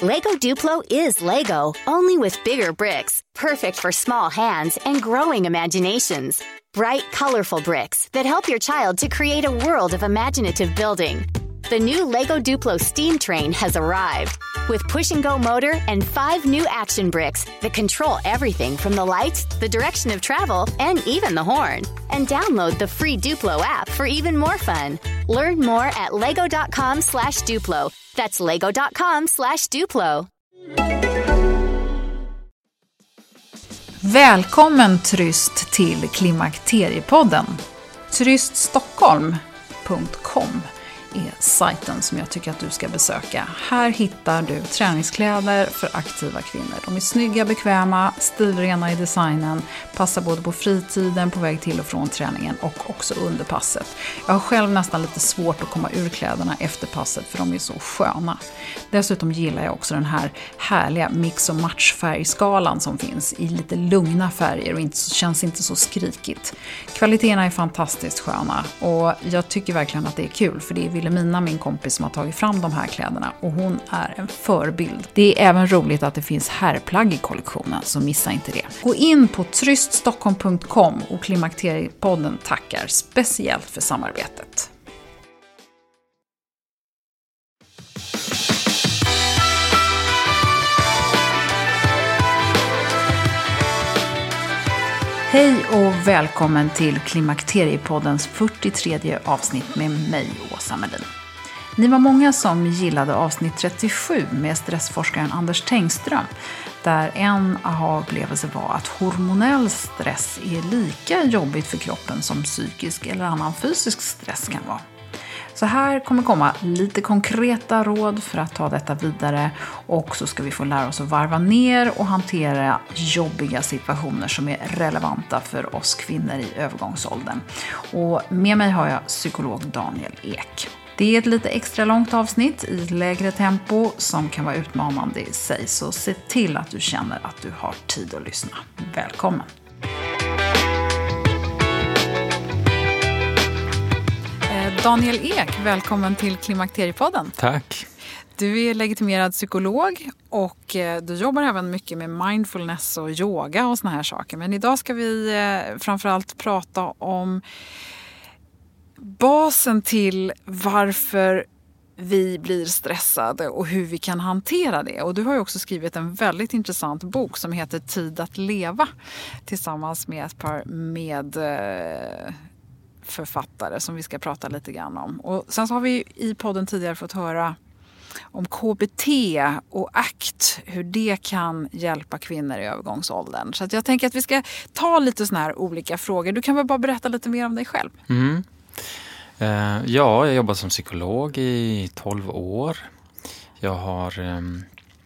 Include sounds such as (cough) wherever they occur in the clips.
Lego Duplo is Lego, only with bigger bricks, perfect for small hands and growing imaginations. Bright, colorful bricks that help your child to create a world of imaginative building. The new Lego Duplo steam train has arrived with push and go motor and five new action bricks that control everything from the lights, the direction of travel, and even the horn. And download the free Duplo app for even more fun. Learn more at lego.com slash Duplo. That's lego.com slash Duplo. Välkommen Tryst till Klimakteriepodden. Tryststockholm.com är sajten som jag tycker att du ska besöka. Här hittar du träningskläder för aktiva kvinnor. De är snygga, bekväma, stilrena i designen, passar både på fritiden, på väg till och från träningen och också under passet. Jag har själv nästan lite svårt att komma ur kläderna efter passet för de är så sköna. Dessutom gillar jag också den här härliga mix och matchfärgskalan som finns i lite lugna färger och inte, känns inte så skrikigt. Kvaliteterna är fantastiskt sköna och jag tycker verkligen att det är kul för det är Wilhelmina, min kompis, som har tagit fram de här kläderna och hon är en förebild. Det är även roligt att det finns herrplagg i kollektionen, så missa inte det. Gå in på tryststockholm.com och Klimakteriepodden tackar speciellt för samarbetet. Hej och välkommen till Klimakteriepoddens 43 avsnitt med mig, Åsa Melin. Ni var många som gillade avsnitt 37 med stressforskaren Anders Tengström, där en aha-upplevelse var att hormonell stress är lika jobbigt för kroppen som psykisk eller annan fysisk stress kan vara. Så här kommer komma lite konkreta råd för att ta detta vidare och så ska vi få lära oss att varva ner och hantera jobbiga situationer som är relevanta för oss kvinnor i övergångsåldern. Och med mig har jag psykolog Daniel Ek. Det är ett lite extra långt avsnitt i lägre tempo som kan vara utmanande i sig, så se till att du känner att du har tid att lyssna. Välkommen! Daniel Ek, välkommen till Klimakteriepodden. Tack. Du är legitimerad psykolog och eh, du jobbar även mycket med mindfulness och yoga och såna här saker. Men idag ska vi eh, framförallt prata om basen till varför vi blir stressade och hur vi kan hantera det. Och du har ju också skrivit en väldigt intressant bok som heter Tid att leva tillsammans med ett par med eh, författare som vi ska prata lite grann om. Och sen så har vi i podden tidigare fått höra om KBT och ACT, hur det kan hjälpa kvinnor i övergångsåldern. Så jag tänker att vi ska ta lite sådana här olika frågor. Du kan väl bara berätta lite mer om dig själv? Mm. Eh, ja, jag jobbar som psykolog i 12 år. Jag har eh,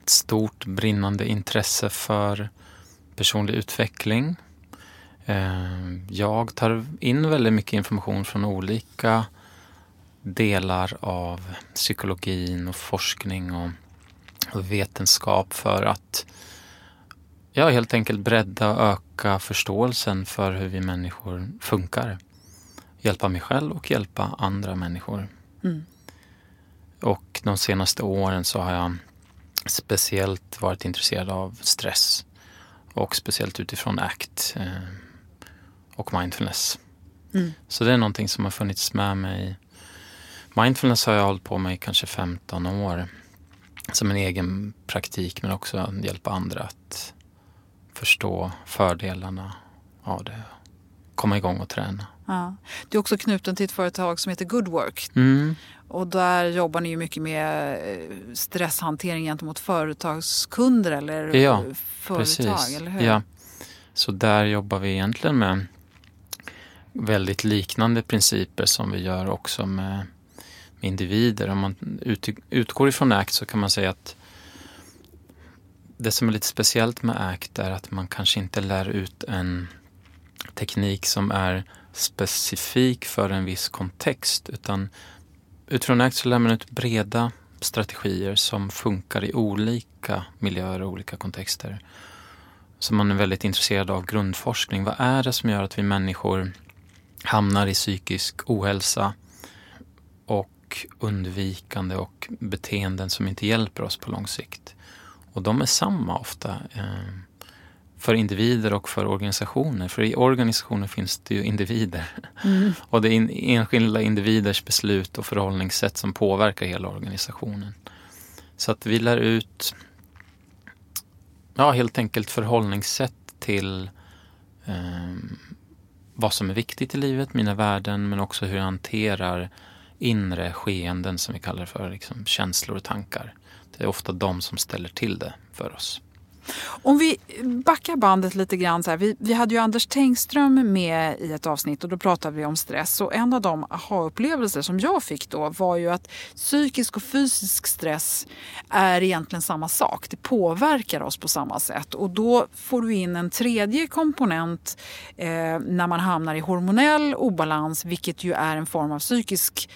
ett stort brinnande intresse för personlig utveckling jag tar in väldigt mycket information från olika delar av psykologin och forskning och, vetenskap för att ja, helt enkelt bredda och öka förståelsen för hur vi människor funkar. Hjälpa mig själv och hjälpa andra människor. Mm. Och de senaste åren så har jag speciellt varit intresserad av stress och speciellt utifrån ACT. Och mindfulness. Mm. Så det är någonting som har funnits med mig. Mindfulness har jag hållit på med i kanske 15 år. Som en egen praktik men också att hjälpa andra att förstå fördelarna av det. Komma igång och träna. Ja. Du är också knuten till ett företag som heter Goodwork. Mm. Och där jobbar ni ju mycket med eh, stresshantering gentemot företagskunder eller ja, företag, precis. eller hur? Ja, så där jobbar vi egentligen med väldigt liknande principer som vi gör också med, med individer. Om man ut, utgår ifrån ACT så kan man säga att det som är lite speciellt med ACT är att man kanske inte lär ut en teknik som är specifik för en viss kontext utan utifrån ACT så lär man ut breda strategier som funkar i olika miljöer och olika kontexter. Så man är väldigt intresserad av grundforskning. Vad är det som gör att vi människor hamnar i psykisk ohälsa och undvikande och beteenden som inte hjälper oss på lång sikt. Och de är samma ofta eh, för individer och för organisationer. För i organisationer finns det ju individer. Mm. (laughs) och det är enskilda individers beslut och förhållningssätt som påverkar hela organisationen. Så att vi lär ut ja, helt enkelt förhållningssätt till eh, vad som är viktigt i livet, mina värden, men också hur jag hanterar inre skeenden som vi kallar det för, liksom känslor och tankar. Det är ofta de som ställer till det för oss. Om vi backar bandet lite grann. Så här, vi, vi hade ju Anders Tengström med i ett avsnitt och då pratade vi om stress. Och en av de aha-upplevelser som jag fick då var ju att psykisk och fysisk stress är egentligen samma sak. Det påverkar oss på samma sätt. Och då får du in en tredje komponent eh, när man hamnar i hormonell obalans vilket ju är en form av psykisk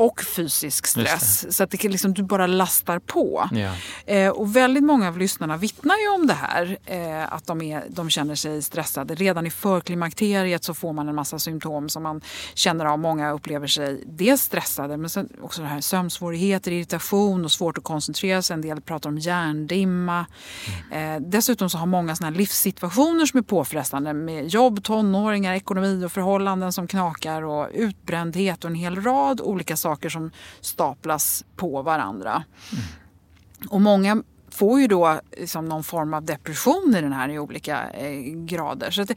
och fysisk stress. Så att det liksom, du bara lastar på. Ja. Eh, och väldigt många av lyssnarna vittnar ju om det här. Eh, att de, är, de känner sig stressade. Redan i förklimakteriet så får man en massa symptom som man känner av. Många upplever sig dels stressade men sen också det här sömnsvårigheter, irritation och svårt att koncentrera sig. En del pratar om hjärndimma. Mm. Eh, dessutom så har många såna livssituationer som är påfrestande med jobb, tonåringar, ekonomi och förhållanden som knakar och utbrändhet och en hel rad olika saker som staplas på varandra. Mm. Och många får ju då liksom någon form av depression i den här i olika eh, grader. Så det,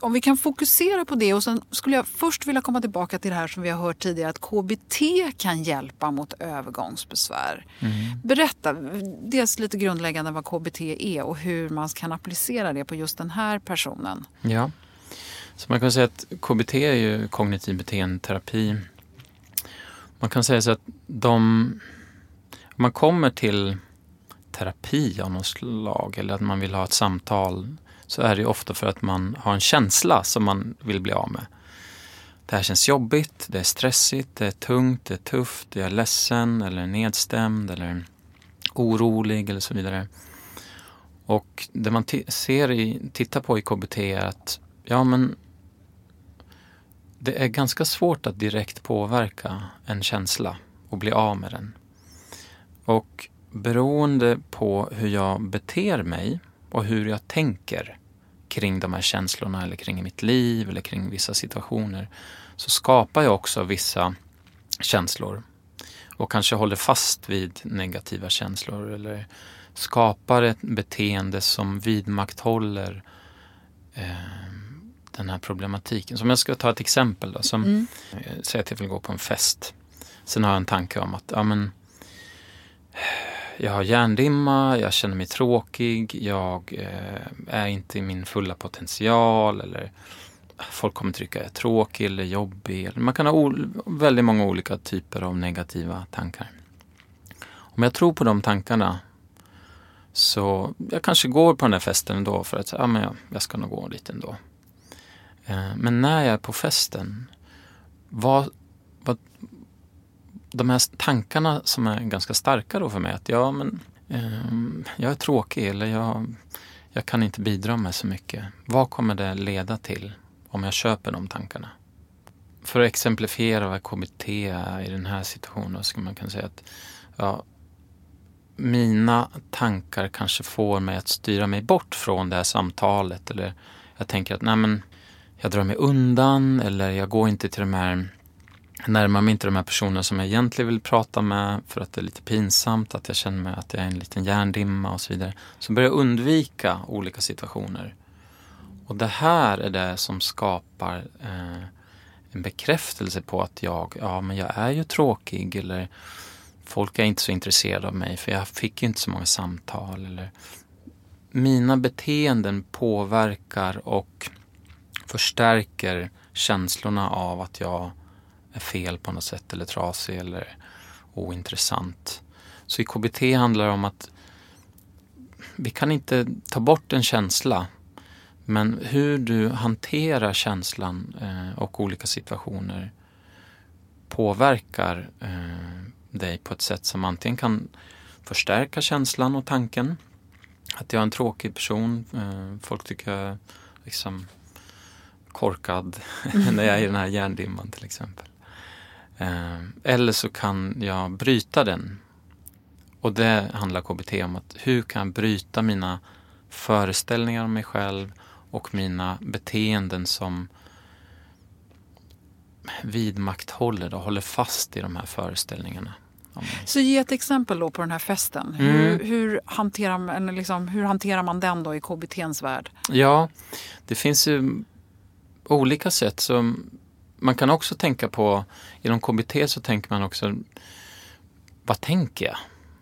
om vi kan fokusera på det och sen skulle jag först vilja komma tillbaka till det här som vi har hört tidigare att KBT kan hjälpa mot övergångsbesvär. Mm. Berätta dels lite grundläggande vad KBT är och hur man kan applicera det på just den här personen. Ja, så man kan säga att KBT är ju kognitiv beteendeterapi man kan säga så att de, om man kommer till terapi av något slag eller att man vill ha ett samtal så är det ofta för att man har en känsla som man vill bli av med. Det här känns jobbigt, det är stressigt, det är tungt, det är tufft, jag är ledsen eller nedstämd eller orolig eller så vidare. Och det man ser i, tittar på i KBT är att ja men det är ganska svårt att direkt påverka en känsla och bli av med den. Och beroende på hur jag beter mig och hur jag tänker kring de här känslorna eller kring mitt liv eller kring vissa situationer så skapar jag också vissa känslor och kanske håller fast vid negativa känslor eller skapar ett beteende som vidmakthåller eh, den här problematiken. Så om jag ska ta ett exempel då. Som, mm. Eh, säg att jag vill gå på en fest. Sen har jag en tanke om att ja, men, jag har hjärndimma, jag känner mig tråkig, jag eh, är inte i min fulla potential eller folk kommer tycka jag är tråkig eller jobbig. Man kan ha väldigt många olika typer av negativa tankar. Om jag tror på de tankarna så jag kanske går på den här festen ändå för att ja, men jag, jag ska nog gå dit ändå. Eh, men när jag är på festen, vad, vad, de här tankarna som är ganska starka då för mig, att ja, men, eh, jag är tråkig eller jag, jag kan inte bidra med så mycket. Vad kommer det leda till om jag köper de tankarna? För att exemplifiera vad KBT är i den här situationen så man kunna säga att ja, mina tankar kanske får mig att styra mig bort från det här samtalet eller jag tänker att nej men jag drar mig undan eller jag går inte till de här närmar mig inte de här personerna som jag egentligen vill prata med för att det är lite pinsamt, att jag känner mig att jag är en liten hjärndimma och så vidare. Så börjar jag undvika olika situationer. Och det här är det som skapar eh, en bekräftelse på att jag, ja men jag är ju tråkig eller folk är inte så intresserade av mig för jag fick inte så många samtal. Eller, mina beteenden påverkar och förstärker känslorna av att jag är fel på något sätt eller trasig eller ointressant. Så i KBT handlar det om att vi kan inte ta bort en känsla men hur du hanterar känslan eh, och olika situationer påverkar eh, dig på ett sätt som antingen kan förstärka känslan och tanken. Att jag är en tråkig person. Eh, folk tycker jag liksom korkad (laughs) när jag är i den här hjärndimman till exempel. Eh, eller så kan jag bryta den Och det handlar KBT om att hur kan jag bryta mina föreställningar om mig själv och mina beteenden som vidmakthåller och håller fast i de här föreställningarna. Så ge ett exempel då på den här festen. Mm. Hur, hur, hanterar man, liksom, hur hanterar man den då i KBTns värld? Ja, det finns ju olika sätt. Så man kan också tänka på, inom KBT så tänker man också, vad tänker jag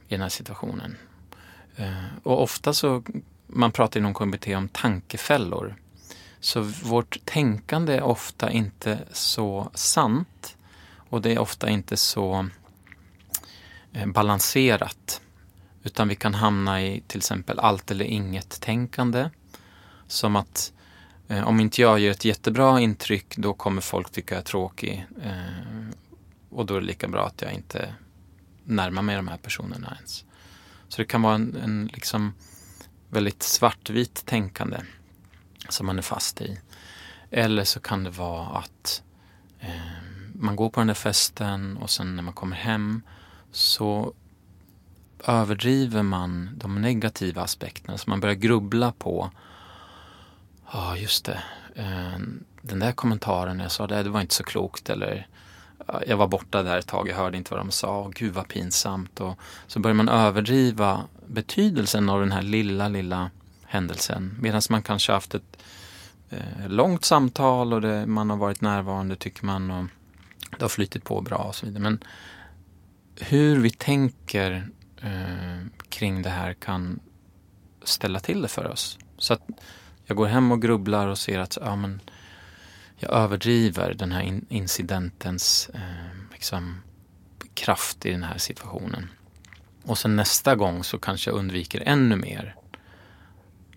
i den här situationen? Eh, och ofta så, man pratar inom KBT om tankefällor. Så vårt tänkande är ofta inte så sant och det är ofta inte så eh, balanserat. Utan vi kan hamna i till exempel allt eller inget tänkande. Som att eh, Eh, om inte jag ger ett jättebra intryck då kommer folk tycka jag är tråkig. Eh, och då är det lika bra att jag inte närmar mig de här personerna ens. Så det kan vara en, en liksom väldigt svartvit tänkande som man är fast i. Eller så kan det vara att eh, man går på den där festen och sen när man kommer hem så överdriver man de negativa aspekterna. Så man börjar grubbla på, ja ah, just det, eh, den där kommentaren jag sa det, det var inte så klokt eller jag var borta där ett tag, jag hörde inte vad de sa, gud vad pinsamt. Och så börjar man överdriva betydelsen av den här lilla, lilla händelsen. Medan man kanske haft ett eh, långt samtal och det, man har varit närvarande tycker man och det har flyttit på bra och så vidare. Men hur vi tänker eh, kring det här kan ställa till det för oss. Så att jag går hem och grubblar och ser att ja, men jag överdriver den här in incidentens eh, liksom, kraft i den här situationen. Och sen nästa gång så kanske jag undviker ännu mer.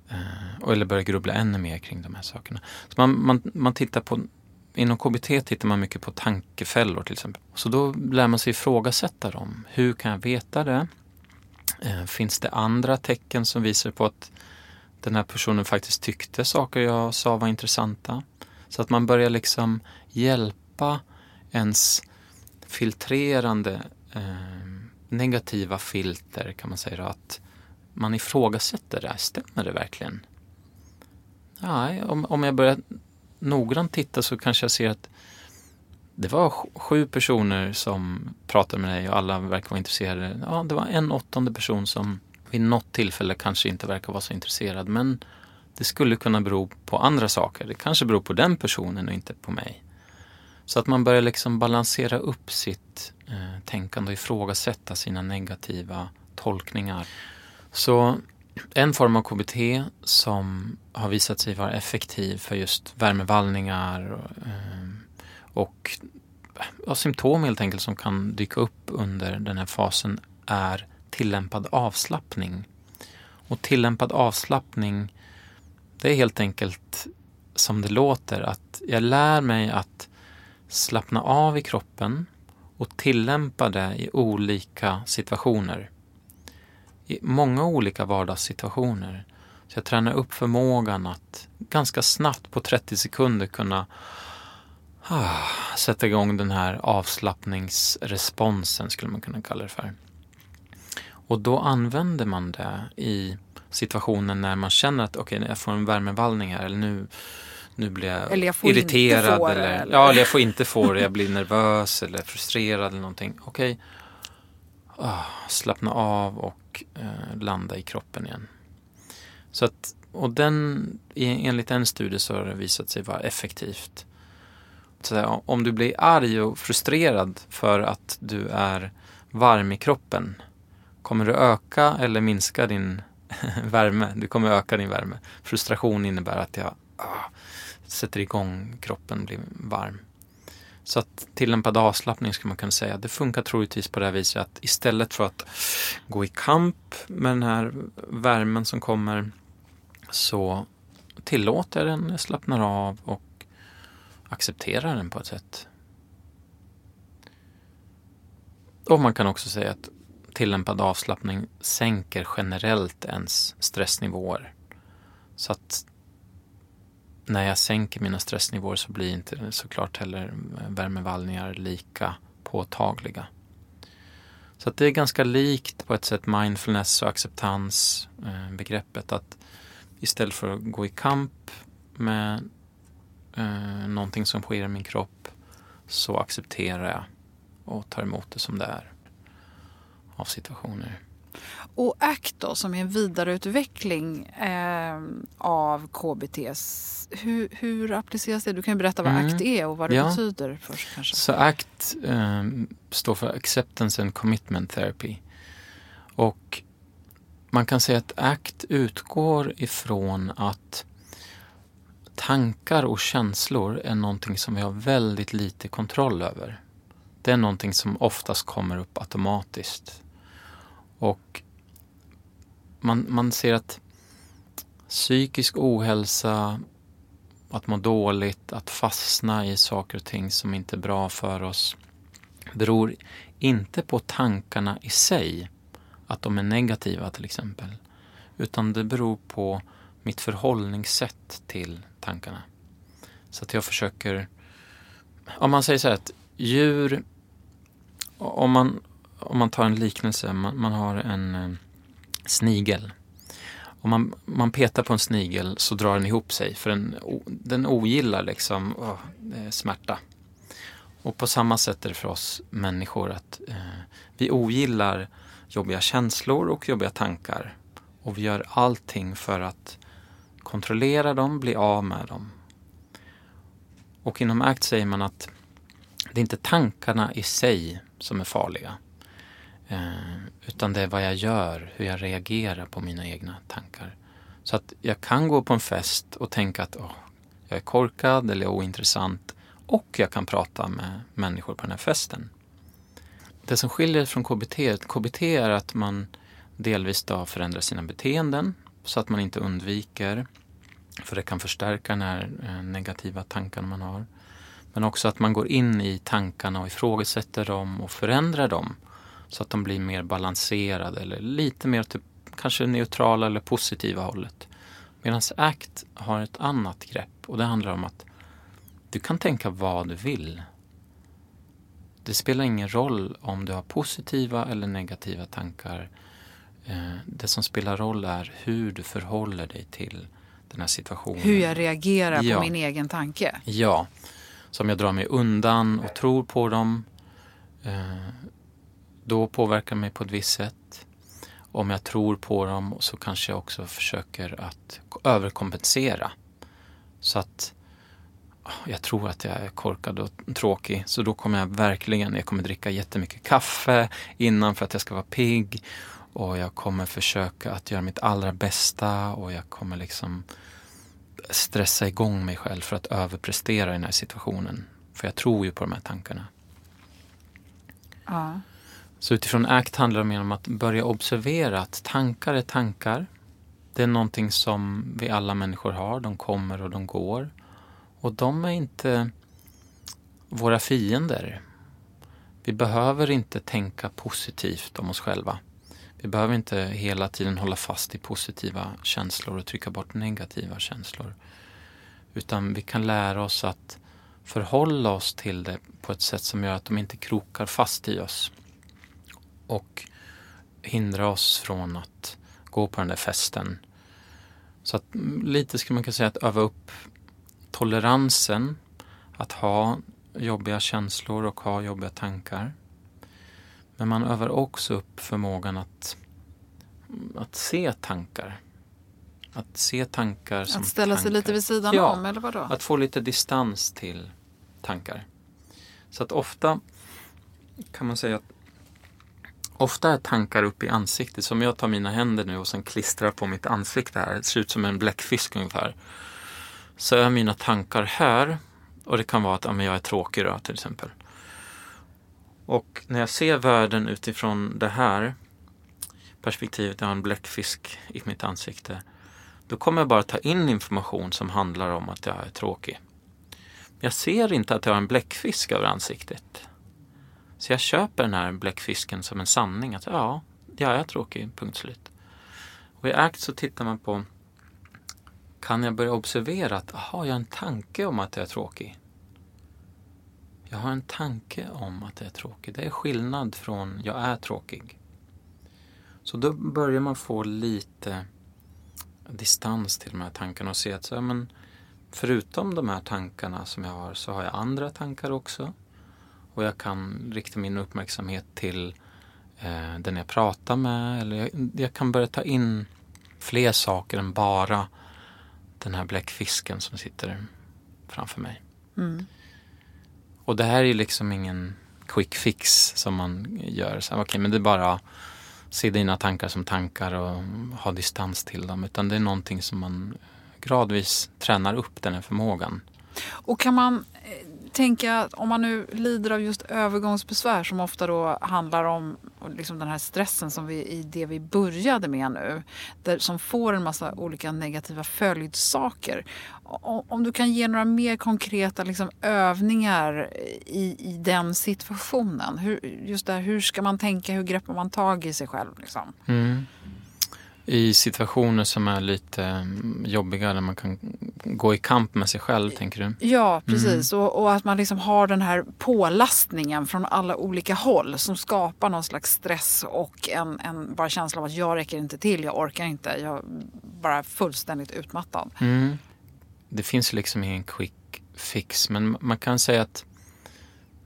Eh, eller börjar grubbla ännu mer kring de här sakerna. Så man, man, man tittar på Inom KBT tittar man mycket på tankefällor till exempel. Så då lär man sig ifrågasätta dem. Hur kan jag veta det? Eh, finns det andra tecken som visar på att den här personen faktiskt tyckte saker jag sa var intressanta? Så att man börjar liksom hjälpa ens filtrerande eh, negativa filter kan man säga. Att man ifrågasätter det. Stämmer det verkligen? Nej, om, om jag börjar noggrant titta så kanske jag ser att det var sju personer som pratade med dig och alla verkar vara intresserade. Ja, det var en åttonde person som vid något tillfälle kanske inte verkar vara så intresserad. Men det skulle kunna bero på andra saker. Det kanske beror på den personen och inte på mig. Så att man börjar liksom balansera upp sitt eh, tänkande och ifrågasätta sina negativa tolkningar. Så en form av KBT som har visat sig vara effektiv för just värmevallningar och, eh, och ja, symptom helt enkelt som kan dyka upp under den här fasen är tillämpad avslappning. Och tillämpad avslappning det är helt enkelt som det låter att jag lär mig att slappna av i kroppen och tillämpa det i olika situationer. I många olika vardagssituationer. Så jag tränar upp förmågan att ganska snabbt på 30 sekunder kunna ah, sätta igång den här avslappningsresponsen skulle man kunna kalla det för. Och då använder man det i situationen när man känner att okej, okay, jag får en värmevallning här eller nu, nu blir jag, eller jag irriterad. Eller, eller, Ja, eller jag får inte få det, jag blir nervös eller frustrerad eller någonting. Okej, okay. oh, slappna av och eh, landa i kroppen igen. Så att, och den, enligt en studie så har det visat sig vara effektivt. Så om du blir arg och frustrerad för att du är varm i kroppen, kommer du öka eller minska din (laughs) värme. Du kommer öka din värme. Frustration innebär att jag ah, sätter igång kroppen, blir varm. Så att tillämpad avslappning skulle man kunna säga, det funkar troligtvis på det här viset att istället för att gå i kamp med den här värmen som kommer så tillåter jag den, jag slappnar av och accepterar den på ett sätt. Och man kan också säga att tillämpad avslappning sänker generellt ens stressnivåer. Så att när jag sänker mina stressnivåer så blir inte såklart heller värmevallningar lika påtagliga. Så att det är ganska likt på ett sätt mindfulness och acceptansbegreppet eh, att istället för att gå i kamp med eh, någonting som sker i min kropp så accepterar jag och tar emot det som det är av situationer. Och ACT då, som är en vidareutveckling eh, av KBT. Hur, hur appliceras det? Du kan berätta vad mm. ACT är och vad det ja. betyder först kanske. Så ACT eh, står för Acceptance and Commitment Therapy. Och man kan säga att ACT utgår ifrån att tankar och känslor är någonting som vi har väldigt lite kontroll över. Det är någonting som oftast kommer upp automatiskt. Och man, man ser att psykisk ohälsa, att må dåligt, att fastna i saker och ting som inte är bra för oss beror inte på tankarna i sig, att de är negativa till exempel, utan det beror på mitt förhållningssätt till tankarna. Så att jag försöker, om man säger så här att djur, om man, om man tar en liknelse, man, man har en eh, snigel. Om man, man petar på en snigel så drar den ihop sig för den, den ogillar liksom åh, eh, smärta. Och på samma sätt är det för oss människor att eh, vi ogillar jobbiga känslor och jobbiga tankar. Och vi gör allting för att kontrollera dem, bli av med dem. Och inom ACT säger man att det är inte tankarna i sig som är farliga. Eh, utan det är vad jag gör, hur jag reagerar på mina egna tankar. Så att jag kan gå på en fest och tänka att oh, jag är korkad eller ointressant och jag kan prata med människor på den här festen. Det som skiljer från KBT, KBT är att man delvis då förändrar sina beteenden så att man inte undviker, för det kan förstärka den här eh, negativa tankarna man har. Men också att man går in i tankarna och ifrågasätter dem och förändrar dem så att de blir mer balanserade eller lite mer typ, kanske neutrala eller positiva hållet. Medan ACT har ett annat grepp och det handlar om att du kan tänka vad du vill. Det spelar ingen roll om du har positiva eller negativa tankar. Eh, det som spelar roll är hur du förhåller dig till den här situationen. Hur jag reagerar ja. på min egen tanke. Ja. Som jag drar mig undan och tror på dem. Eh, då påverkar mig på ett visst sätt. Om jag tror på dem så kanske jag också försöker att överkompensera. Så att ah, jag tror att jag är korkad och tråkig så då kommer jag verkligen, jag kommer dricka jättemycket kaffe innan för att jag ska vara pigg och jag kommer försöka att göra mitt allra bästa och jag kommer liksom stressa igång mig själv för att överprestera i den här situationen. För jag tror ju på de här tankarna. Ja. Så utifrån ACT handlar det mer om att börja observera att tankar är tankar. Det är någonting som vi alla människor har. De kommer och de går. Och de är inte våra fiender. Vi behöver inte tänka positivt om oss själva. Vi behöver inte hela tiden hålla fast i positiva känslor och trycka bort negativa känslor. Utan vi kan lära oss att förhålla oss till det på ett sätt som gör att de inte krokar fast i oss och hindra oss från att gå på den där festen. Så att lite skulle man kunna säga att öva upp toleransen att ha jobbiga känslor och ha jobbiga tankar. Men man övar också upp förmågan att, att se tankar. Att se tankar som Att ställa tankar. sig lite vid sidan ja, om, eller vadå? att få lite distans till tankar. Så att ofta kan man säga att Ofta är tankar uppe i ansiktet. Som jag tar mina händer nu och sen klistrar på mitt ansikte här. Det ser ut som en bläckfisk ungefär. Så är mina tankar här. Och det kan vara att ja, jag är tråkig då, till exempel. Och när jag ser världen utifrån det här perspektivet, jag har en bläckfisk i mitt ansikte. Då kommer jag bara ta in information som handlar om att jag är tråkig. Jag ser inte att jag har en bläckfisk över ansiktet. Så jag köper den här bläckfisken som en sanning. Att ja, jag är tråkig, punkt slut. Och i ACT så tittar man på kan jag börja observera att aha, jag har en tanke om att jag är tråkig jag har en tanke om att jag är tråkig. Det är skillnad från jag är tråkig. Så då börjar man få lite distans till de här tankarna och se att så, ja, men, förutom de här tankarna som jag har så har jag andra tankar också. Och jag kan rikta min uppmärksamhet till eh, den jag pratar med. Eller jag, jag, kan börja ta in fler saker än bara den här bläckfisken som sitter framför mig. Mm. Och det här är liksom ingen quick fix som man gör. Okej, okay, men det är bara se dina tankar som tankar och ha distans till dem. Utan det är någonting som man gradvis tränar upp den här förmågan. Och kan man tänker jag, att om man nu lider av just övergångsbesvär som ofta då handlar om liksom den här stressen som vi, i det vi började med nu, där, som får en massa olika negativa följdsaker. Om du kan ge några mer konkreta liksom, övningar i, i den situationen. Hur, just där, hur ska man tänka, hur greppar man tag i sig själv? Liksom? Mm i situationer som är lite mm, jobbiga där man kan gå i kamp med sig själv, tänker du? Ja, precis. Mm. Och, och, att man liksom har den här pålastningen från alla olika håll som skapar någon slags stress och en, en bara känsla av att jag räcker inte till, jag orkar inte, jag är bara fullständigt utmattad. Mm. Det finns liksom ingen quick fix, men man kan säga att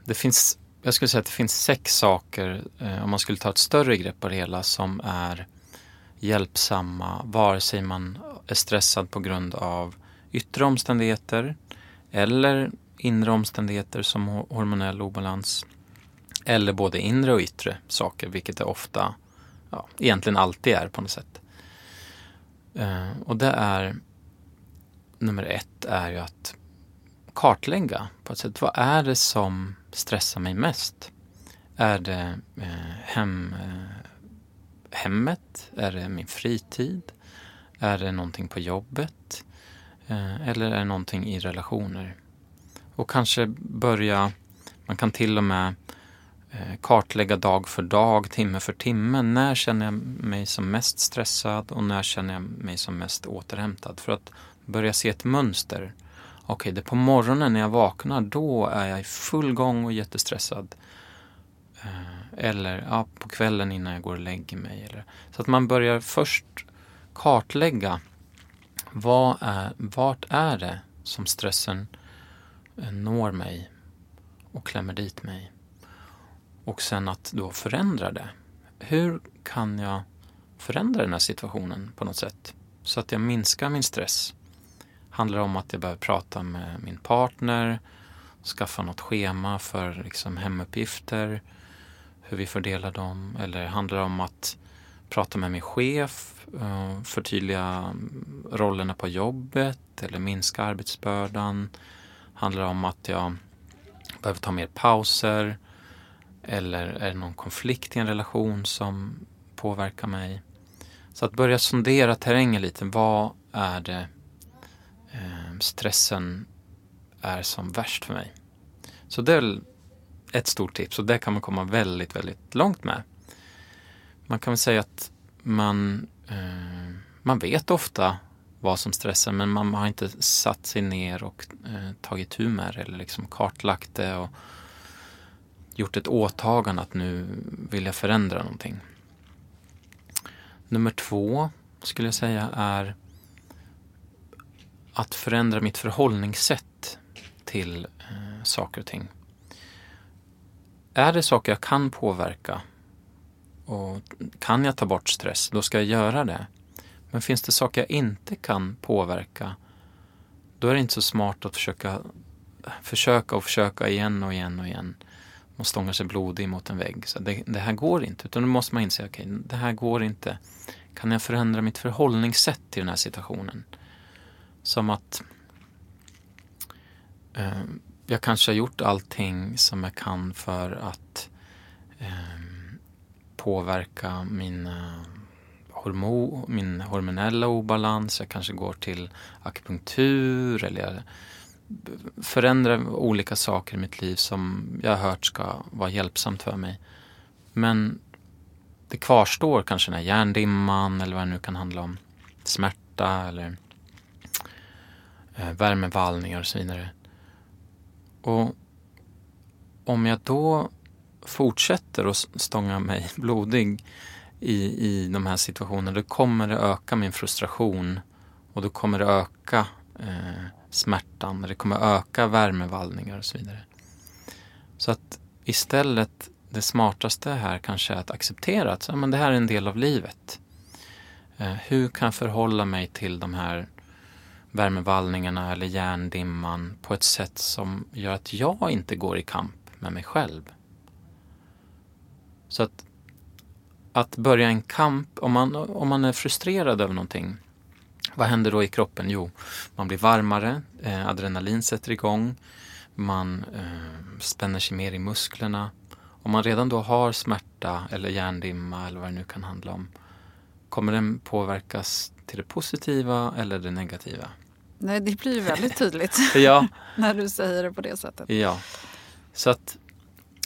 det finns, jag skulle säga att det finns sex saker, eh, om man skulle ta ett större grepp på det hela, som är hjälpsamma vare sig man är stressad på grund av yttre omständigheter eller inre omständigheter som hormonell obalans eller både inre och yttre saker, vilket det ofta, ja, egentligen alltid är på något sätt. Eh, och det är, nummer ett är ju att kartlägga på ett sätt, vad är det som stressar mig mest? Är det eh, hem, eh, hemmet? Är det min fritid? Är det någonting på jobbet? Eh, eller är det någonting i relationer? Och kanske börja, man kan till och med eh, kartlägga dag för dag, timme för timme. När känner jag mig som mest stressad och när känner jag mig som mest återhämtad? För att börja se ett mönster. Okej, okay, det är på morgonen när jag vaknar, då är jag i full gång och jättestressad. Eh, eller ja, på kvällen innan jag går och lägger mig. Eller, så att man börjar först kartlägga vad är, vart är det som stressen eh, når mig och klämmer dit mig. Och sen att då förändra det. Hur kan jag förändra den här situationen på något sätt? Så att jag minskar min stress. Handlar det om att jag behöver prata med min partner, skaffa något schema för liksom hemuppgifter, hur vi fördelar dem eller handlar det om att prata med min chef, eh, förtydliga mm, rollerna på jobbet eller minska arbetsbördan. Handlar det om att jag behöver ta mer pauser eller är det någon konflikt i en relation som påverkar mig? Så att börja sondera terrängen lite. Vad är det eh, stressen är som värst för mig? Så det är ett stort tips och det kan man komma väldigt, väldigt långt med. Man kan väl säga att man, eh, man vet ofta vad som stressar men man har inte satt sig ner och eh, tagit tur med det eller liksom kartlagt det och gjort ett åtagande att nu vill jag förändra någonting. Nummer två skulle jag säga är att förändra mitt förhållningssätt till eh, saker och ting. Är det saker jag kan påverka och kan jag ta bort stress, då ska jag göra det. Men finns det saker jag inte kan påverka, då är det inte så smart att försöka, försöka och försöka igen och igen och igen. Man stångar sig blodig mot en vägg. Så det, det här går inte, utan då måste man inse, okej, okay, det här går inte. Kan jag förändra mitt förhållningssätt till den här situationen? Som att eh, jag kanske har gjort allting som jag kan för att eh, påverka min, hormo, min hormonella obalans. Jag kanske går till akupunktur eller jag förändrar olika saker i mitt liv som jag har hört ska vara hjälpsamt för mig. Men det kvarstår kanske den här hjärndimman eller vad det nu kan handla om. Smärta eller eh, värmevallningar och så vidare. Och om jag då fortsätter att stånga mig (laughs) blodig i, i de här situationerna, då kommer det öka min frustration och då kommer det öka eh, smärtan, det kommer öka värmevallningar och så vidare. Så att istället, det smartaste här kanske är att acceptera att ja, men det här är en del av livet. Eh, hur kan jag förhålla mig till de här värmevallningarna eller hjärndimman på ett sätt som gör att jag inte går i kamp med mig själv? Så att, att börja en kamp, om man, om man är frustrerad över någonting, vad händer då i kroppen? Jo, man blir varmare, eh, adrenalin sätter igång, man eh, spänner sig mer i musklerna. Om man redan då har smärta eller hjärndimma eller vad det nu kan handla om, kommer den påverkas till det positiva eller det negativa? Nej, det blir ju väldigt tydligt (laughs) ja. (laughs) när du säger det på det sättet. Ja, så att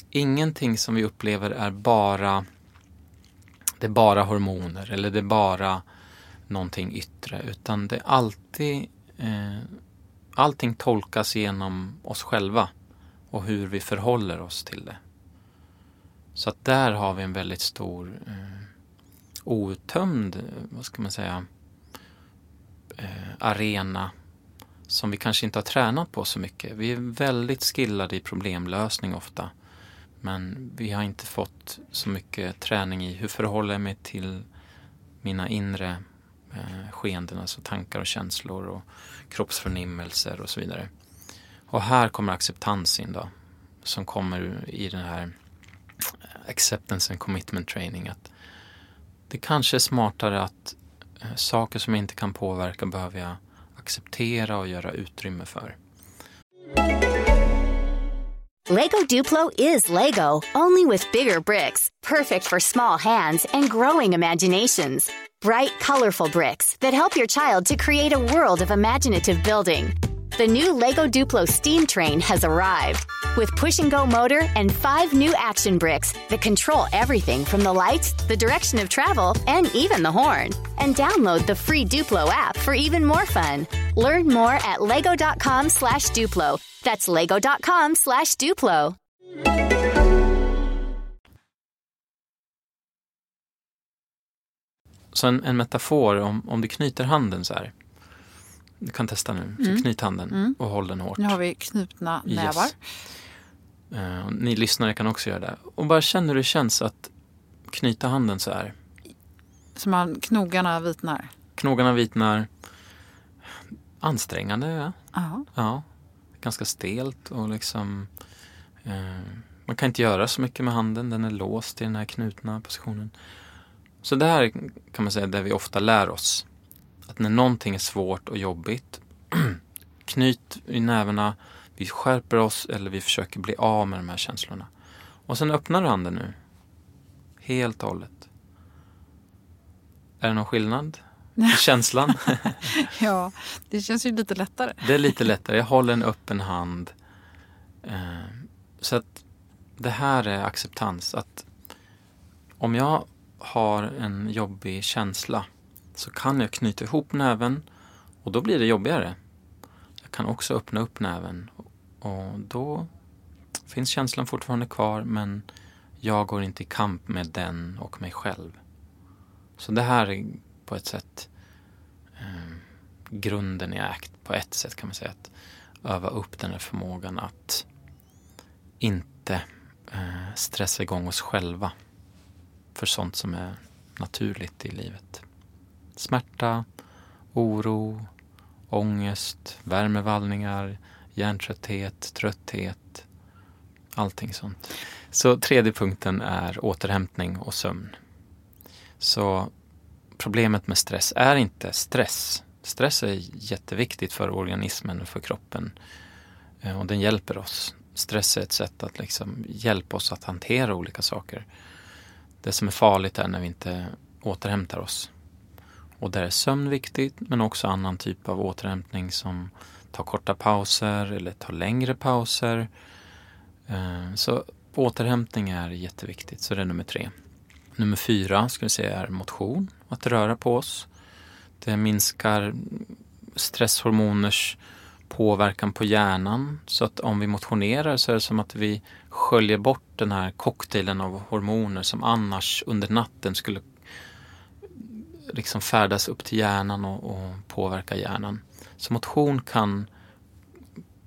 ingenting som vi upplever är bara det är bara hormoner eller det är bara någonting yttre utan det är alltid eh, allting tolkas genom oss själva och hur vi förhåller oss till det. Så att där har vi en väldigt stor eh, outtömd, vad ska man säga, eh, arena som vi kanske inte har tränat på så mycket. Vi är väldigt skillade i problemlösning ofta. Men vi har inte fått så mycket träning i hur förhåller jag mig till mina inre eh, skeenden, alltså tankar och känslor och kroppsförnimmelser och så vidare. Och här kommer acceptans in då, som kommer i den här eh, acceptance and commitment training. Att det kanske är smartare att eh, saker som jag inte kan påverka behöver jag acceptera och göra utrymme för. Lego Duplo is Lego, only with bigger bricks, perfect for small hands and growing imaginations. Bright, colorful bricks that help your child to create a world of imaginative building. The new Lego Duplo steam train has arrived with push and go motor and five new action bricks that control everything from the lights, the direction of travel, and even the horn. And download the free Duplo app for even more fun. Learn more at lego.com slash Duplo. That's lego.com slash Duplo. Så en, en metafor, om, om du knyter handen så här. Du kan testa nu. Så Mm. knyt handen Mm. och håll den hårt. Nu har vi knutna nävar. Yes. Eh, ni lyssnare kan också göra det. Och bara känn hur det känns att knyta handen så här. Så man, knogarna vitnar. Knogarna vitnar. Ansträngande, ja. Ja. Ganska stelt och liksom eh, man kan inte göra så mycket med handen. Den är låst i den här knutna positionen. Så det här kan man säga det vi ofta lär oss. Att när någonting är svårt och jobbigt (clears throat) knyt i nävarna, vi skärper oss eller vi försöker bli av med de här känslorna. Och sen öppnar du handen nu. Helt och hållet. Är det någon skillnad i (laughs) känslan? (laughs) ja, det känns ju lite lättare. Det är lite lättare. Jag håller en öppen hand. Eh, så att det här är acceptans. Att om jag har en jobbig känsla så kan jag knyta ihop näven och då blir det jobbigare. Jag kan också öppna upp näven och då finns känslan fortfarande kvar men jag går inte i kamp med den och mig själv. Så det här är på ett sätt eh, grunden i ACT på ett sätt kan man säga. Att öva upp den här förmågan att inte eh, stressa igång oss själva för sånt som är naturligt i livet. Smärta, oro, ångest, värmevallningar, hjärntrötthet, trötthet, allting sånt. Så tredje punkten är återhämtning och sömn. Så problemet med stress är inte stress. Stress är jätteviktigt för organismen och för kroppen. Eh, och den hjälper oss. Stress är ett sätt att liksom hjälpa oss att hantera olika saker. Det som är farligt är när vi inte återhämtar oss. Och där är sömn viktigt men också annan typ av återhämtning som tar korta pauser eller tar längre pauser. Eh, så återhämtning är jätteviktigt, så det är nummer tre. Nummer fyra ska vi säga är motion, att röra på oss. Det minskar stresshormoners påverkan på hjärnan. Så att om vi motionerar så är det som att vi sköljer bort den här cocktailen av hormoner som annars under natten skulle liksom färdas upp till hjärnan och, och påverka hjärnan. Så motion kan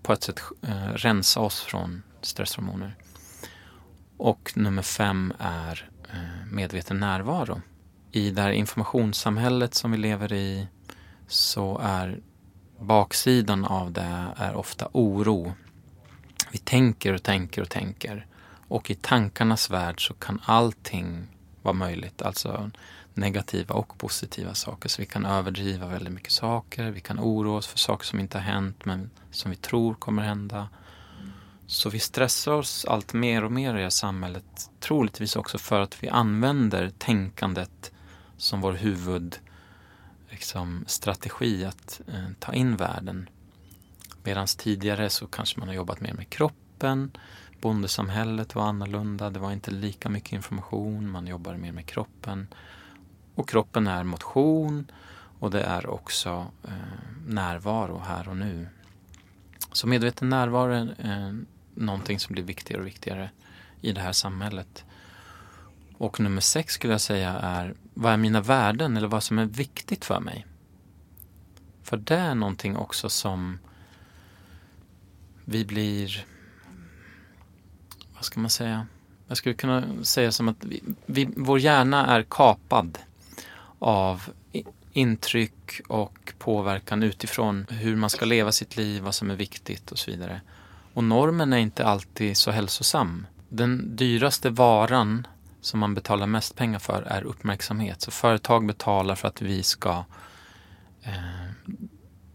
på ett sätt eh, rensa oss från stresshormoner. Och nummer fem är eh, medveten närvaro. I det här informationssamhället som vi lever i så är baksidan av det är ofta oro. Vi tänker och tänker och tänker. Och i tankarnas värld så kan allting vara möjligt. Alltså negativa och positiva saker. Så vi kan överdriva väldigt mycket saker. Vi kan oroa oss för saker som inte har hänt men som vi tror kommer hända. Så vi stressar oss allt mer och mer i det här samhället. Troligtvis också för att vi använder tänkandet som vår huvudstrategi liksom, att eh, ta in världen. Medan tidigare så kanske man har jobbat mer med kroppen. Bondesamhället var annorlunda. Det var inte lika mycket information. Man jobbade mer med kroppen. Och kroppen är motion och det är också eh, närvaro här och nu. Så medveten närvaro är eh, någonting som blir viktigare och viktigare i det här samhället. Och nummer sex skulle jag säga är vad är mina värden eller vad som är viktigt för mig? För det är någonting också som vi blir, vad ska man säga? Jag skulle kunna säga som att vi, vi, vår hjärna är kapad av intryck och påverkan utifrån hur man ska leva sitt liv, vad som är viktigt och så vidare. Och normen är inte alltid så hälsosam. Den dyraste varan som man betalar mest pengar för är uppmärksamhet. Så företag betalar för att vi ska eh,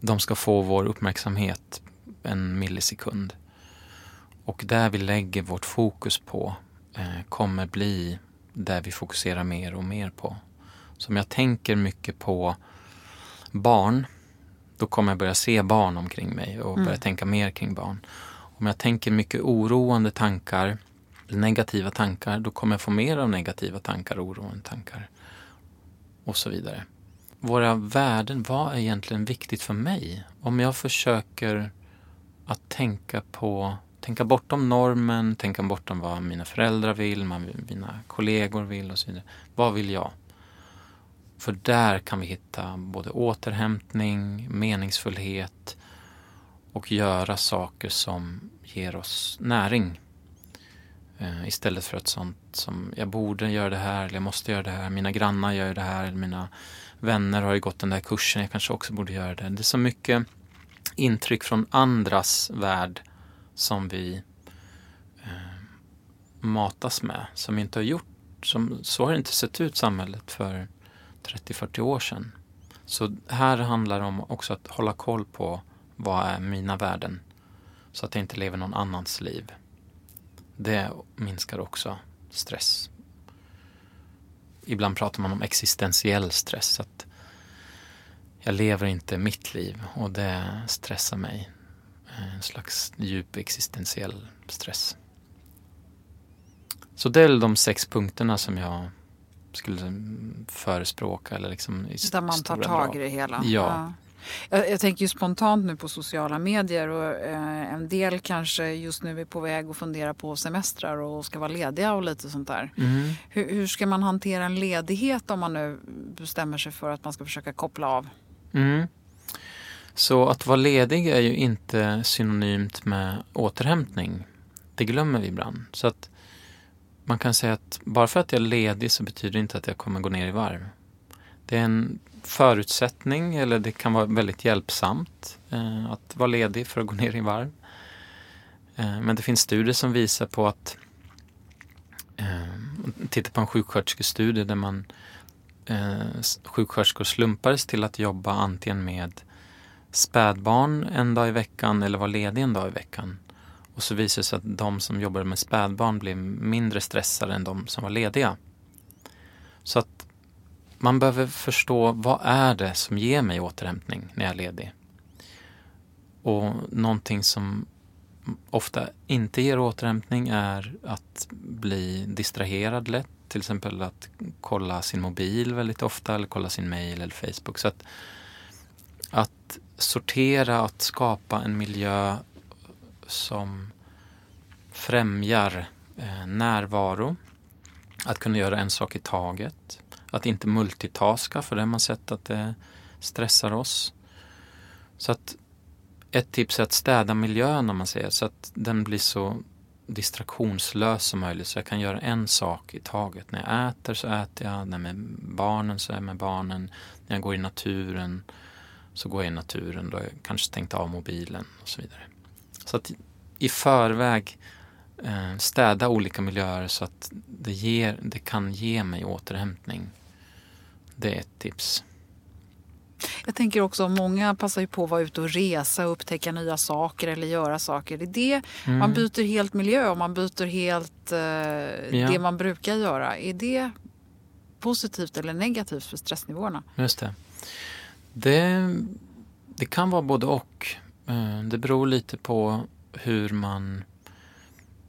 de ska få vår uppmärksamhet en millisekund. Och där vi lägger vårt fokus på eh, kommer bli där vi fokuserar mer och mer på. Så om jag tänker mycket på barn, då kommer jag börja se barn omkring mig och börja mm. tänka mer kring barn. Om jag tänker mycket oroande tankar, negativa tankar, då kommer jag få mer av negativa tankar, oroande tankar och så vidare. Våra värden, vad är egentligen viktigt för mig? Om jag försöker att tänka på tänka bortom normen, tänka bortom vad mina föräldrar vill, mina kollegor vill och så vidare. Vad vill jag? För där kan vi hitta både återhämtning, meningsfullhet och göra saker som ger oss näring. Eh, istället för ett sånt som jag borde göra det här, eller jag måste göra det här, mina grannar gör det här, mina vänner har ju gått den där kursen, jag kanske också borde göra det. Det är så mycket intryck från andras värld som vi eh, matas med, som vi inte har gjort. Som, så har det inte sett ut samhället för 30-40 år sedan. Så här handlar det om också att hålla koll på vad är mina värden? Så att jag inte lever någon annans liv. Det minskar också stress. Ibland pratar man om existentiell stress. Att jag lever inte mitt liv och det stressar mig. En slags djup existentiell stress. Så det är de sex punkterna som jag skulle förespråka. Eller liksom i Där man tar tag i det hela. Ja. ja. Jag, jag, tänker ju spontant nu på sociala medier och eh, en del kanske just nu är på väg att fundera på semestrar och ska vara lediga och lite sånt där. Mm. Hur, hur, ska man hantera en ledighet om man nu bestämmer sig för att man ska försöka koppla av? Mm. Så att vara ledig är ju inte synonymt med återhämtning. Det glömmer vi ibland. Så att man kan säga att bara för att jag är ledig så betyder det inte att jag kommer gå ner i varv. Det är en förutsättning eller det kan vara väldigt hjälpsamt eh, att vara ledig för att gå ner i varv. Eh, men det finns studier som visar på att eh, titta på en sjuksköterskestudie där man eh, sjuksköterskor slumpades till att jobba antingen med spädbarn en dag i veckan eller vara ledig en dag i veckan. Och så visade det sig att de som jobbade med spädbarn blev mindre stressade än de som var lediga. Så att man behöver förstå vad är det som ger mig återhämtning när jag är ledig. Och någonting som ofta inte ger återhämtning är att bli distraherad lätt. Till exempel att kolla sin mobil väldigt ofta eller kolla sin mail eller Facebook. Så att, att sortera, att skapa en miljö som främjar eh, närvaro. Att kunna göra en sak i taget. Att inte multitaska, för det har man sett att det stressar oss. Så att ett tips är att städa miljön om man säger så att den blir så distraktionslös som möjligt så jag kan göra en sak i taget. När jag äter så äter jag, när jag är med barnen så är jag med barnen. När jag går i naturen så går jag i naturen. Då har jag kanske stängt av mobilen och så vidare. Så att i förväg eh, städa olika miljöer så att det, ger, det kan ge mig återhämtning. Det är ett tips. Jag tänker också, många passar ju på att vara ute och resa och upptäcka nya saker eller göra saker. Det är det, mm. Man byter helt miljö och man byter helt eh, ja. det man brukar göra. Är det positivt eller negativt för stressnivåerna? Just det. Det, det kan vara både och. Eh, det beror lite på hur man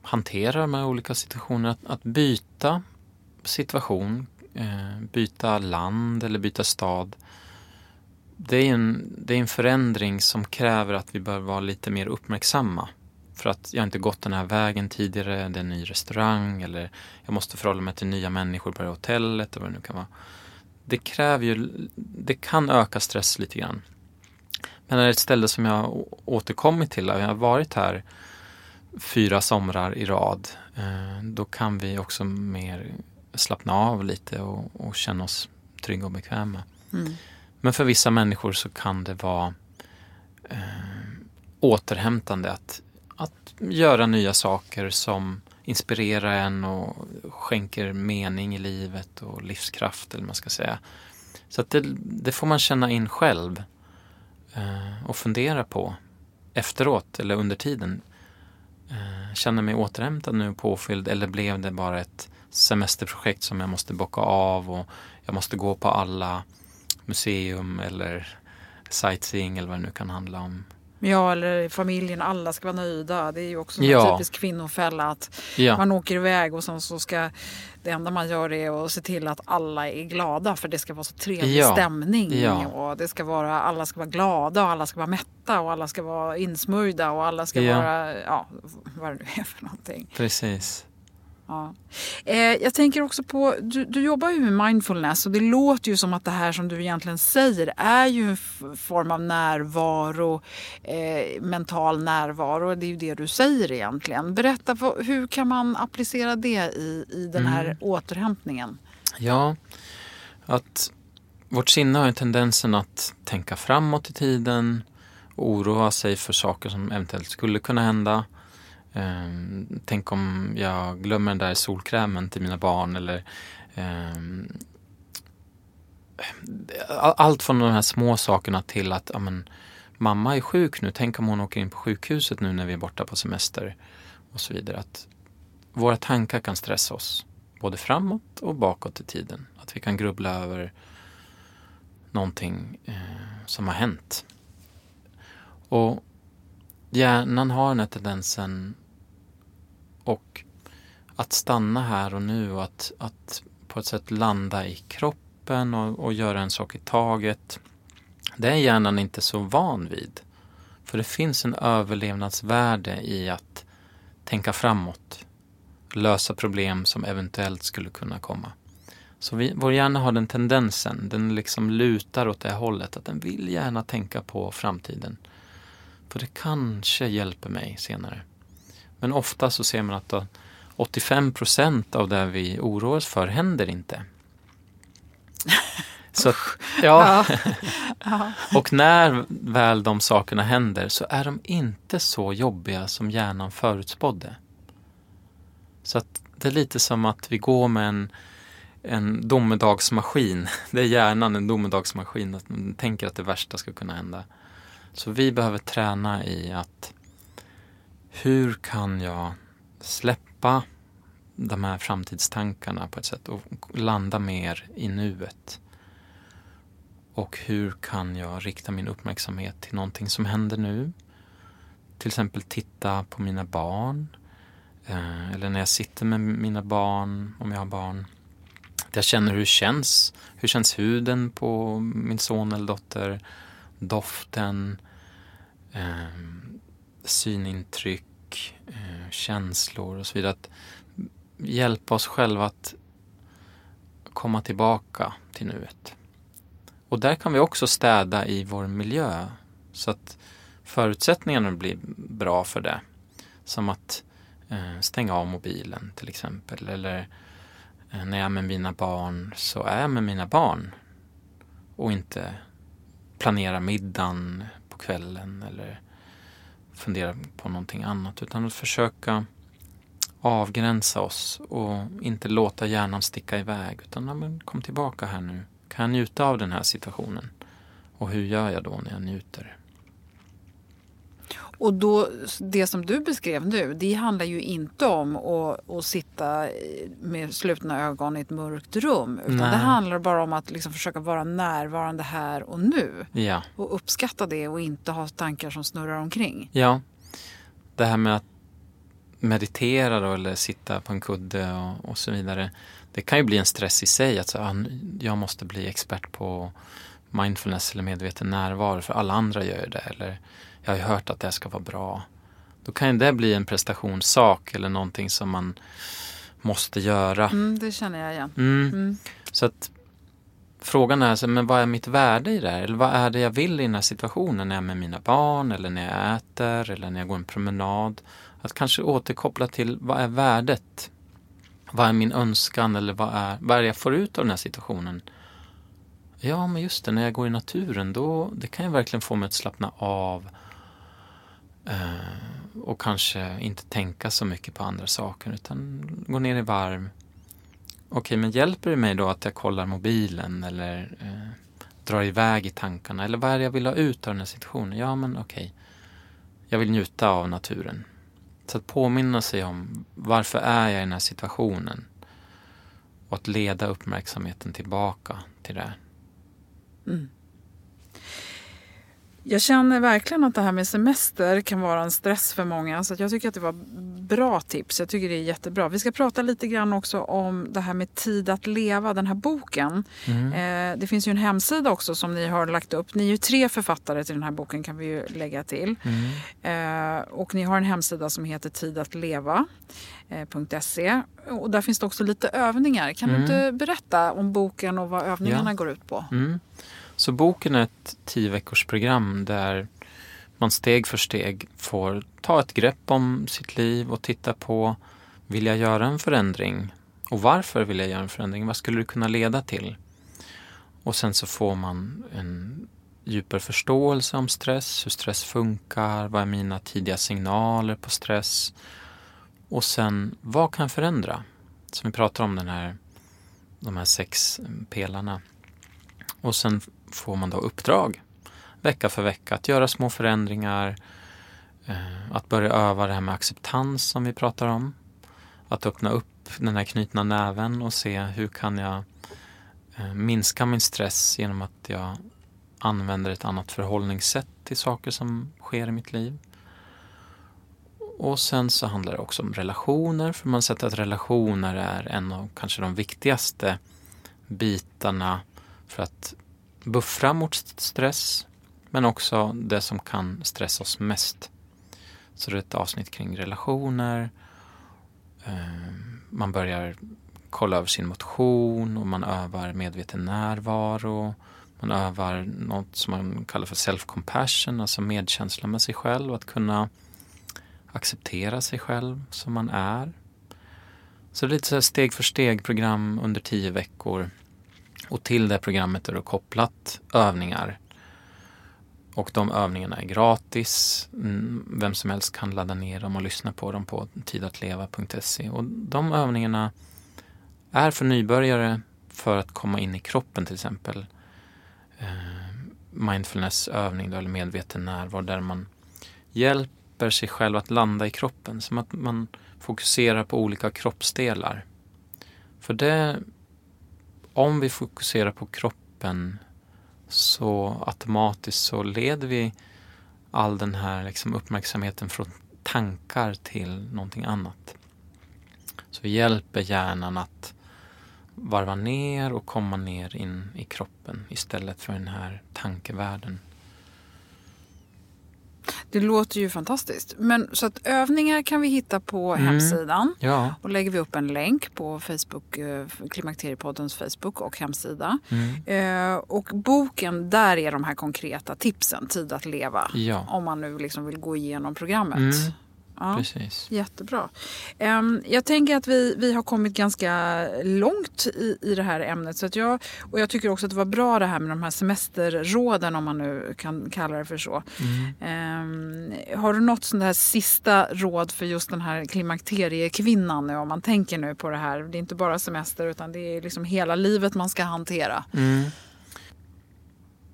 hanterar de här olika situationerna. Att, att byta situation, eh, byta land eller byta stad det är, en, det är en förändring som kräver att vi bör vara lite mer uppmärksamma. För att jag inte gått den här vägen tidigare, det är en ny restaurang eller jag måste förhålla mig till nya människor på det hotellet eller vad det nu kan vara. Det kräver ju, det kan öka stress lite grann. Men är ett ställe som jag återkommit till, jag har varit här fyra somrar i rad, eh, då kan vi också mer slappna av lite och, och känna oss trygga och bekväma. Mm. Men för vissa människor så kan det vara eh, återhämtande att, att göra nya saker som inspirerar en och skänker mening i livet och livskraft eller man ska säga. Så att det, det får man känna in själv Eh, och fundera på efteråt eller under tiden. Eh, känner mig återhämtad nu påfylld eller blev det bara ett semesterprojekt som jag måste bocka av och jag måste gå på alla museum eller sightseeing eller vad det nu kan handla om. Ja, eller familjen, alla ska vara nöjda. Det är ju också en ja. typisk kvinnofälla att ja. man åker iväg och sen så ska det enda man gör är att se till att alla är glada för det ska vara så trevlig ja. stämning. Ja. Och det ska vara, alla ska vara glada och alla ska vara mätta och alla ska vara insmörjda och alla ska vara, ja, vad det nu är för någonting. Precis. Ja. Eh, jag tänker också på, du, du jobbar ju med mindfulness och det låter ju som att det här som du egentligen säger är ju en form av närvaro, eh, mental närvaro. Det är ju det du säger egentligen. Berätta, hur kan man applicera det i, i den här mm. återhämtningen? Ja, att vårt sinne har ju tendensen att tänka framåt i tiden, oroa sig för saker som eventuellt skulle kunna hända Um, tänk om jag glömmer den där solkrämen till mina barn eller um, allt från de här små sakerna till att amen, mamma är sjuk nu, tänk om hon åker in på sjukhuset nu när vi är borta på semester och så vidare. Att våra tankar kan stressa oss, både framåt och bakåt i tiden. Att vi kan grubbla över någonting eh, som har hänt. Och hjärnan har den här tendensen och att stanna här och nu och att, att på ett sätt landa i kroppen och, och göra en sak i taget. Det är hjärnan inte så van vid. För det finns en överlevnadsvärde i att tänka framåt. Lösa problem som eventuellt skulle kunna komma. Så vi, vår hjärna har den tendensen, den liksom lutar åt det hållet att den vill gärna tänka på framtiden. För det kanske hjälper mig senare. Men ofta så ser man att 85 procent av det vi oroar oss för händer inte. (laughs) Så, ja. (laughs) ja. och när väl de sakerna händer så är de inte så jobbiga som hjärnan förutspådde. Så att det är lite som att vi går med en, en domedagsmaskin. (laughs) Det är hjärnan en domedagsmaskin. Att man tänker att det värsta ska kunna hända. Så vi behöver träna i att hur kan jag släppa de här framtidstankarna på ett sätt och landa mer i nuet? Och hur kan jag rikta min uppmärksamhet till någonting som händer nu? Till exempel titta på mina barn. Eh, eller när jag sitter med mina barn, om jag har barn. Att jag känner hur det känns. Hur känns huden på min son eller dotter? doften, eh, synintryck, eh, känslor och så vidare. Att hjälpa oss själva att komma tillbaka till nuet. Och där kan vi också städa i vår miljö så att förutsättningarna blir bra för det. Som att eh, stänga av mobilen till exempel. Eller eh, när jag är med mina barn så är jag med mina barn. Och inte planera middagen på kvällen eller fundera på någonting annat. Utan att försöka avgränsa oss och inte låta hjärnan sticka iväg. Utan ja, men kom tillbaka här nu. Kan jag njuta av den här situationen? Och hur gör jag då när jag njuter? Och då, det som du beskrev nu, det handlar ju inte om att, att sitta med slutna ögon i ett mörkt rum. Utan Nej. det handlar bara om att liksom försöka vara närvarande här och nu. Ja. Och uppskatta det och inte ha tankar som snurrar omkring. Ja, det här med att meditera då, eller sitta på en kudde och, och så vidare. Det kan ju bli en stress i sig att så, ah, jag måste bli expert på mindfulness eller medveten närvaro för alla andra gör det. Eller jag har ju hört att det ska vara bra. Då kan det bli en prestationssak eller någonting som man måste göra. Mm, det känner jag igen. Mm. Mm. Så att frågan är, så, men vad är mitt värde i det här? Eller vad är det jag vill i den här situationen? När jag är med mina barn eller när jag äter eller när jag går en promenad. Att kanske återkoppla till vad är värdet? Vad är min önskan eller vad är, vad är det jag får ut av den här situationen? Ja, men just det, när jag går i naturen då det kan ju verkligen få mig att slappna av Eh, och kanske inte tänka så mycket på andra saker utan gå ner i varv. Okej, men hjälper det mig då att jag kollar mobilen eller eh, drar iväg i tankarna? Eller vad är det jag vill ha ut av den här situationen? Ja, men okej. Jag vill njuta av naturen. Så att påminna sig om varför är jag i den här situationen? Och att leda uppmärksamheten tillbaka till det. Mm. Jag känner verkligen att det här med semester kan vara en stress för många. Så jag tycker att det var bra tips. Jag tycker det är jättebra. Vi ska prata lite grann också om det här med tid att leva, den här boken. Mm. Eh, det finns ju en hemsida också som ni har lagt upp. Ni är ju tre författare till den här boken kan vi ju lägga till. Mm. Eh, och ni har en hemsida som heter tidatleva.se. Eh, och där finns det också lite övningar. Kan mm. du inte berätta om boken och vad övningarna ja. går ut på? Så boken är ett tio veckors program där man steg för steg får ta ett grepp om sitt liv och titta på vill jag göra en förändring? Och varför vill jag göra en förändring? Vad skulle det kunna leda till? Och sen så får man en djupare förståelse om stress, hur stress funkar, vad är mina tidiga signaler på stress? Och sen, vad kan förändra? Som vi pratar om den här, de här sex pelarna. Och sen får man då uppdrag vecka för vecka att göra små förändringar, eh, att börja öva det här med acceptans som vi pratar om. Att öppna upp den här knutna näven och se hur kan jag eh, minska min stress genom att jag använder ett annat förhållningssätt till saker som sker i mitt liv. Och sen så handlar det också om relationer, för man har sett att relationer är en av kanske de viktigaste bitarna för att buffra mot stress men också det som kan stressa oss mest. Så det är ett avsnitt kring relationer. Ehm, man börjar kolla över sin motion och man övar medveten närvaro. Man övar något som man kallar för self-compassion, alltså medkänsla med sig själv. Att kunna acceptera sig själv som man är. Så det är lite så steg för steg program under tio veckor och till det programmet är det kopplat övningar. Och de övningarna är gratis. Mm, vem som helst kan ladda ner dem och lyssna på dem på tidatleva.se. Och de övningarna är för nybörjare för att komma in i kroppen till exempel. Eh, Mindfulnessövning eller medveten närvaro där man hjälper sig själv att landa i kroppen. Som att man fokuserar på olika kroppsdelar. För det om vi fokuserar på kroppen så automatiskt så leder vi all den här liksom uppmärksamheten från tankar till någonting annat. Så vi hjälper hjärnan att varva ner och komma ner in i kroppen istället för den här tankevärlden. Det låter ju fantastiskt. Men så att övningar kan vi hitta på Mm. hemsidan. Ja. Och lägger vi upp en länk på Facebook, eh, Klimakteriepoddens Facebook och hemsida. Mm. Eh, och boken, där är de här konkreta tipsen, Tid att leva. Ja. Om man nu liksom vill gå igenom programmet. Mm. Ja. Precis. Jättebra. Jag tänker att vi, vi har kommit ganska långt i, i det här ämnet. Så att jag, och jag tycker också att det var bra det här med de här semesterråden om man nu kan kalla det för så. Ehm, har du något sånt här sista råd för just den här klimakteriekvinnan nu om man tänker nu på det här. Det är inte bara semester utan det är liksom hela livet man ska hantera. Mm.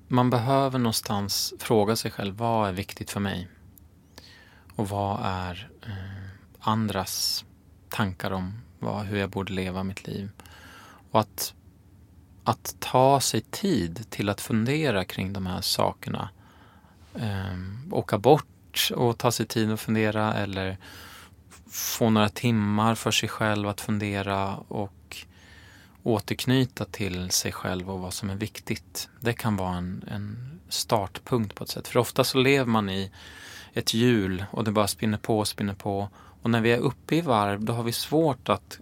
Man behöver någonstans fråga sig själv, vad är viktigt för mig? Och vad är eh, andras tankar om vad, hur jag borde leva mitt liv? Och att, att ta sig tid till att fundera kring de här sakerna. Eh, åka bort och ta sig tid att fundera eller få några timmar för sig själv att fundera och återknyta till sig själv och vad som är viktigt. Det kan vara en, en startpunkt på ett sätt. För ofta så lever man i ett hjul och det bara spinner på och spinner på. Och när vi är uppe i varv då har vi svårt att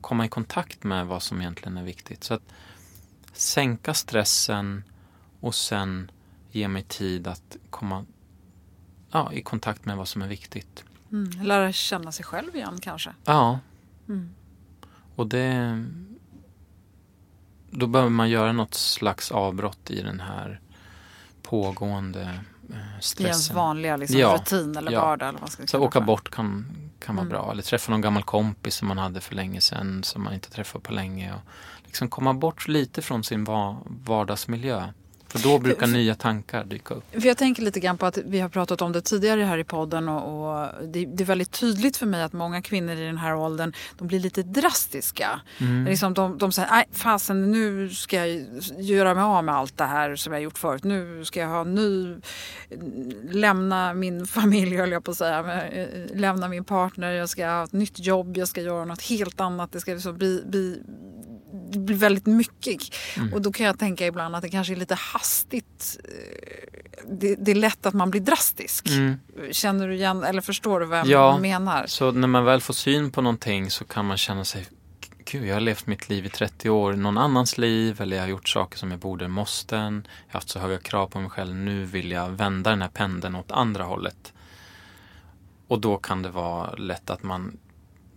komma i kontakt med vad som egentligen är viktigt. Så att sänka stressen och sen ge mig tid att komma ja, i kontakt med vad som är viktigt. Mm. Lära känna sig själv igen kanske. Ja. Mm. Och det... Då behöver man göra något slags avbrott i den här pågående eh, I ens stressen. vanliga liksom, Ja. rutin eller Ja. vardag. Eller vad ska Så åka bort kan, kan vara Mm. bra. Eller träffa någon gammal kompis som man hade för länge sedan som man inte träffat på länge. Och liksom komma bort lite från sin va- vardagsmiljö. För då brukar För- nya tankar dyka upp. För jag tänker lite grann på att vi har pratat om det tidigare här i podden och, och det, det är väldigt tydligt för mig att många kvinnor i den här åldern de blir lite drastiska. Mm. Liksom de, de säger, nej fasen nu ska jag göra mig av med allt det här som jag gjort förut. Nu ska jag ha ny, lämna min (laughs) familj höll jag på att säga, men, lämna min partner, jag ska ha ett nytt jobb, jag ska göra något helt annat. Det ska liksom bli, bli blir väldigt mycket. Mm. Och då kan jag tänka ibland att det kanske är lite hastigt. eh, Det, det är lätt att man blir drastisk. Mm. Känner du igen, eller förstår du vad jag Ja. menar? Så när man väl får syn på någonting så kan man känna sig Gud, jag har levt mitt liv i 30 år, någon annans liv eller jag har gjort saker som jag borde, måsten. Jag har haft så höga krav på mig själv. Nu vill jag vända den här pendeln åt andra hållet. Och då kan det vara lätt att man,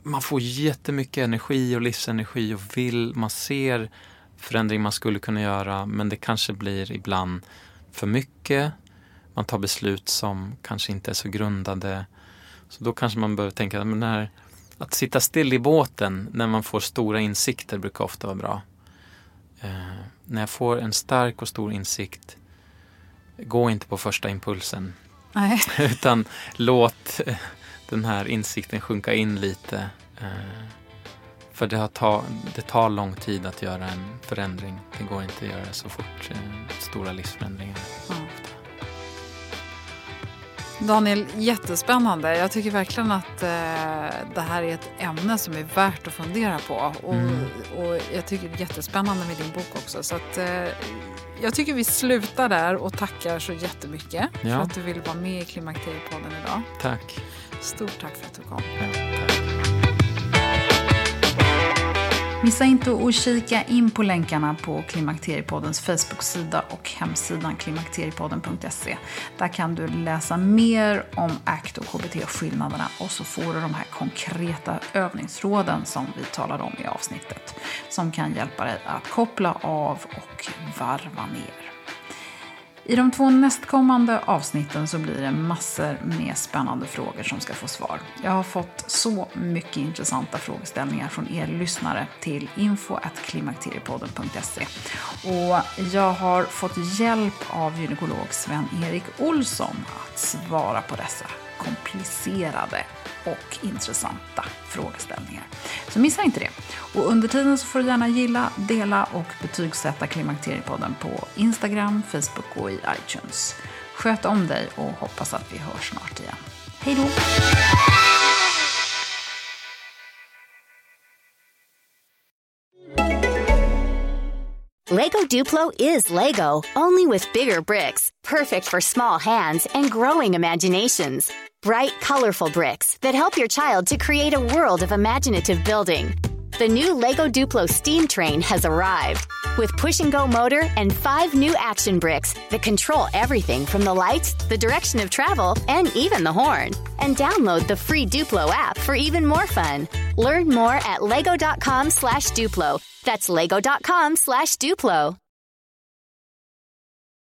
man får jättemycket energi och livsenergi och vill, man ser förändring man skulle kunna göra men det kanske blir ibland för mycket. Man tar beslut som kanske inte är så grundade. Så då kanske man behöver tänka, men när, att sitta still i båten när man får stora insikter brukar ofta vara bra. Eh, när jag får en stark och stor insikt, gå inte på första impulsen. Nej. (laughs) Utan låt eh, den här insikten sjunka in lite. Eh, för det, har ta, det tar lång tid att göra en förändring. Det går inte att göra så fort eh, stora livsförändringar. Ja. Daniel, jättespännande. Jag tycker verkligen att eh, det här är ett ämne som är värt att fundera på. Och, Mm. och jag tycker det är jättespännande med din bok också. Så att, eh, jag tycker vi slutar där och tackar så jättemycket för Ja. att du ville vara med i Klimakteriepodden idag. Tack. Stort tack för att du kom. Ja. Missa inte att kika in på länkarna på Klimakteriepoddens Facebook-sida och hemsidan klimakteriepodden.se. Där kan du läsa mer om ACT och KBT-skillnaderna och så får du de här konkreta övningsråden som vi talade om i avsnittet som kan hjälpa dig att koppla av och varva ner. I de två nästkommande avsnitten så blir det massor med spännande frågor som ska få svar. Jag har fått så mycket intressanta frågeställningar från er lyssnare till info.klimakteriepodden.se. Och jag har fått hjälp av gynekolog Sven-Erik Olsson att svara på dessa komplicerade och intressanta frågeställningar. Så missa inte det. Och under tiden så får du gärna gilla, dela och betygsätta Klimakteriepodden på Instagram, Facebook och i iTunes. Sköt om dig och hoppas att vi hörs snart igen. Hej då! Lego Duplo is Lego, only with bigger bricks, perfect for small hands and growing imaginations. Bright, colorful bricks that help your child to create a world of imaginative building. The new Lego Duplo steam train has arrived with push and go motor and five new action bricks that control everything from the lights, the direction of travel, and even the horn. And download the free Duplo app for even more fun. Learn more at lego.com slash Duplo. That's lego.com slash Duplo.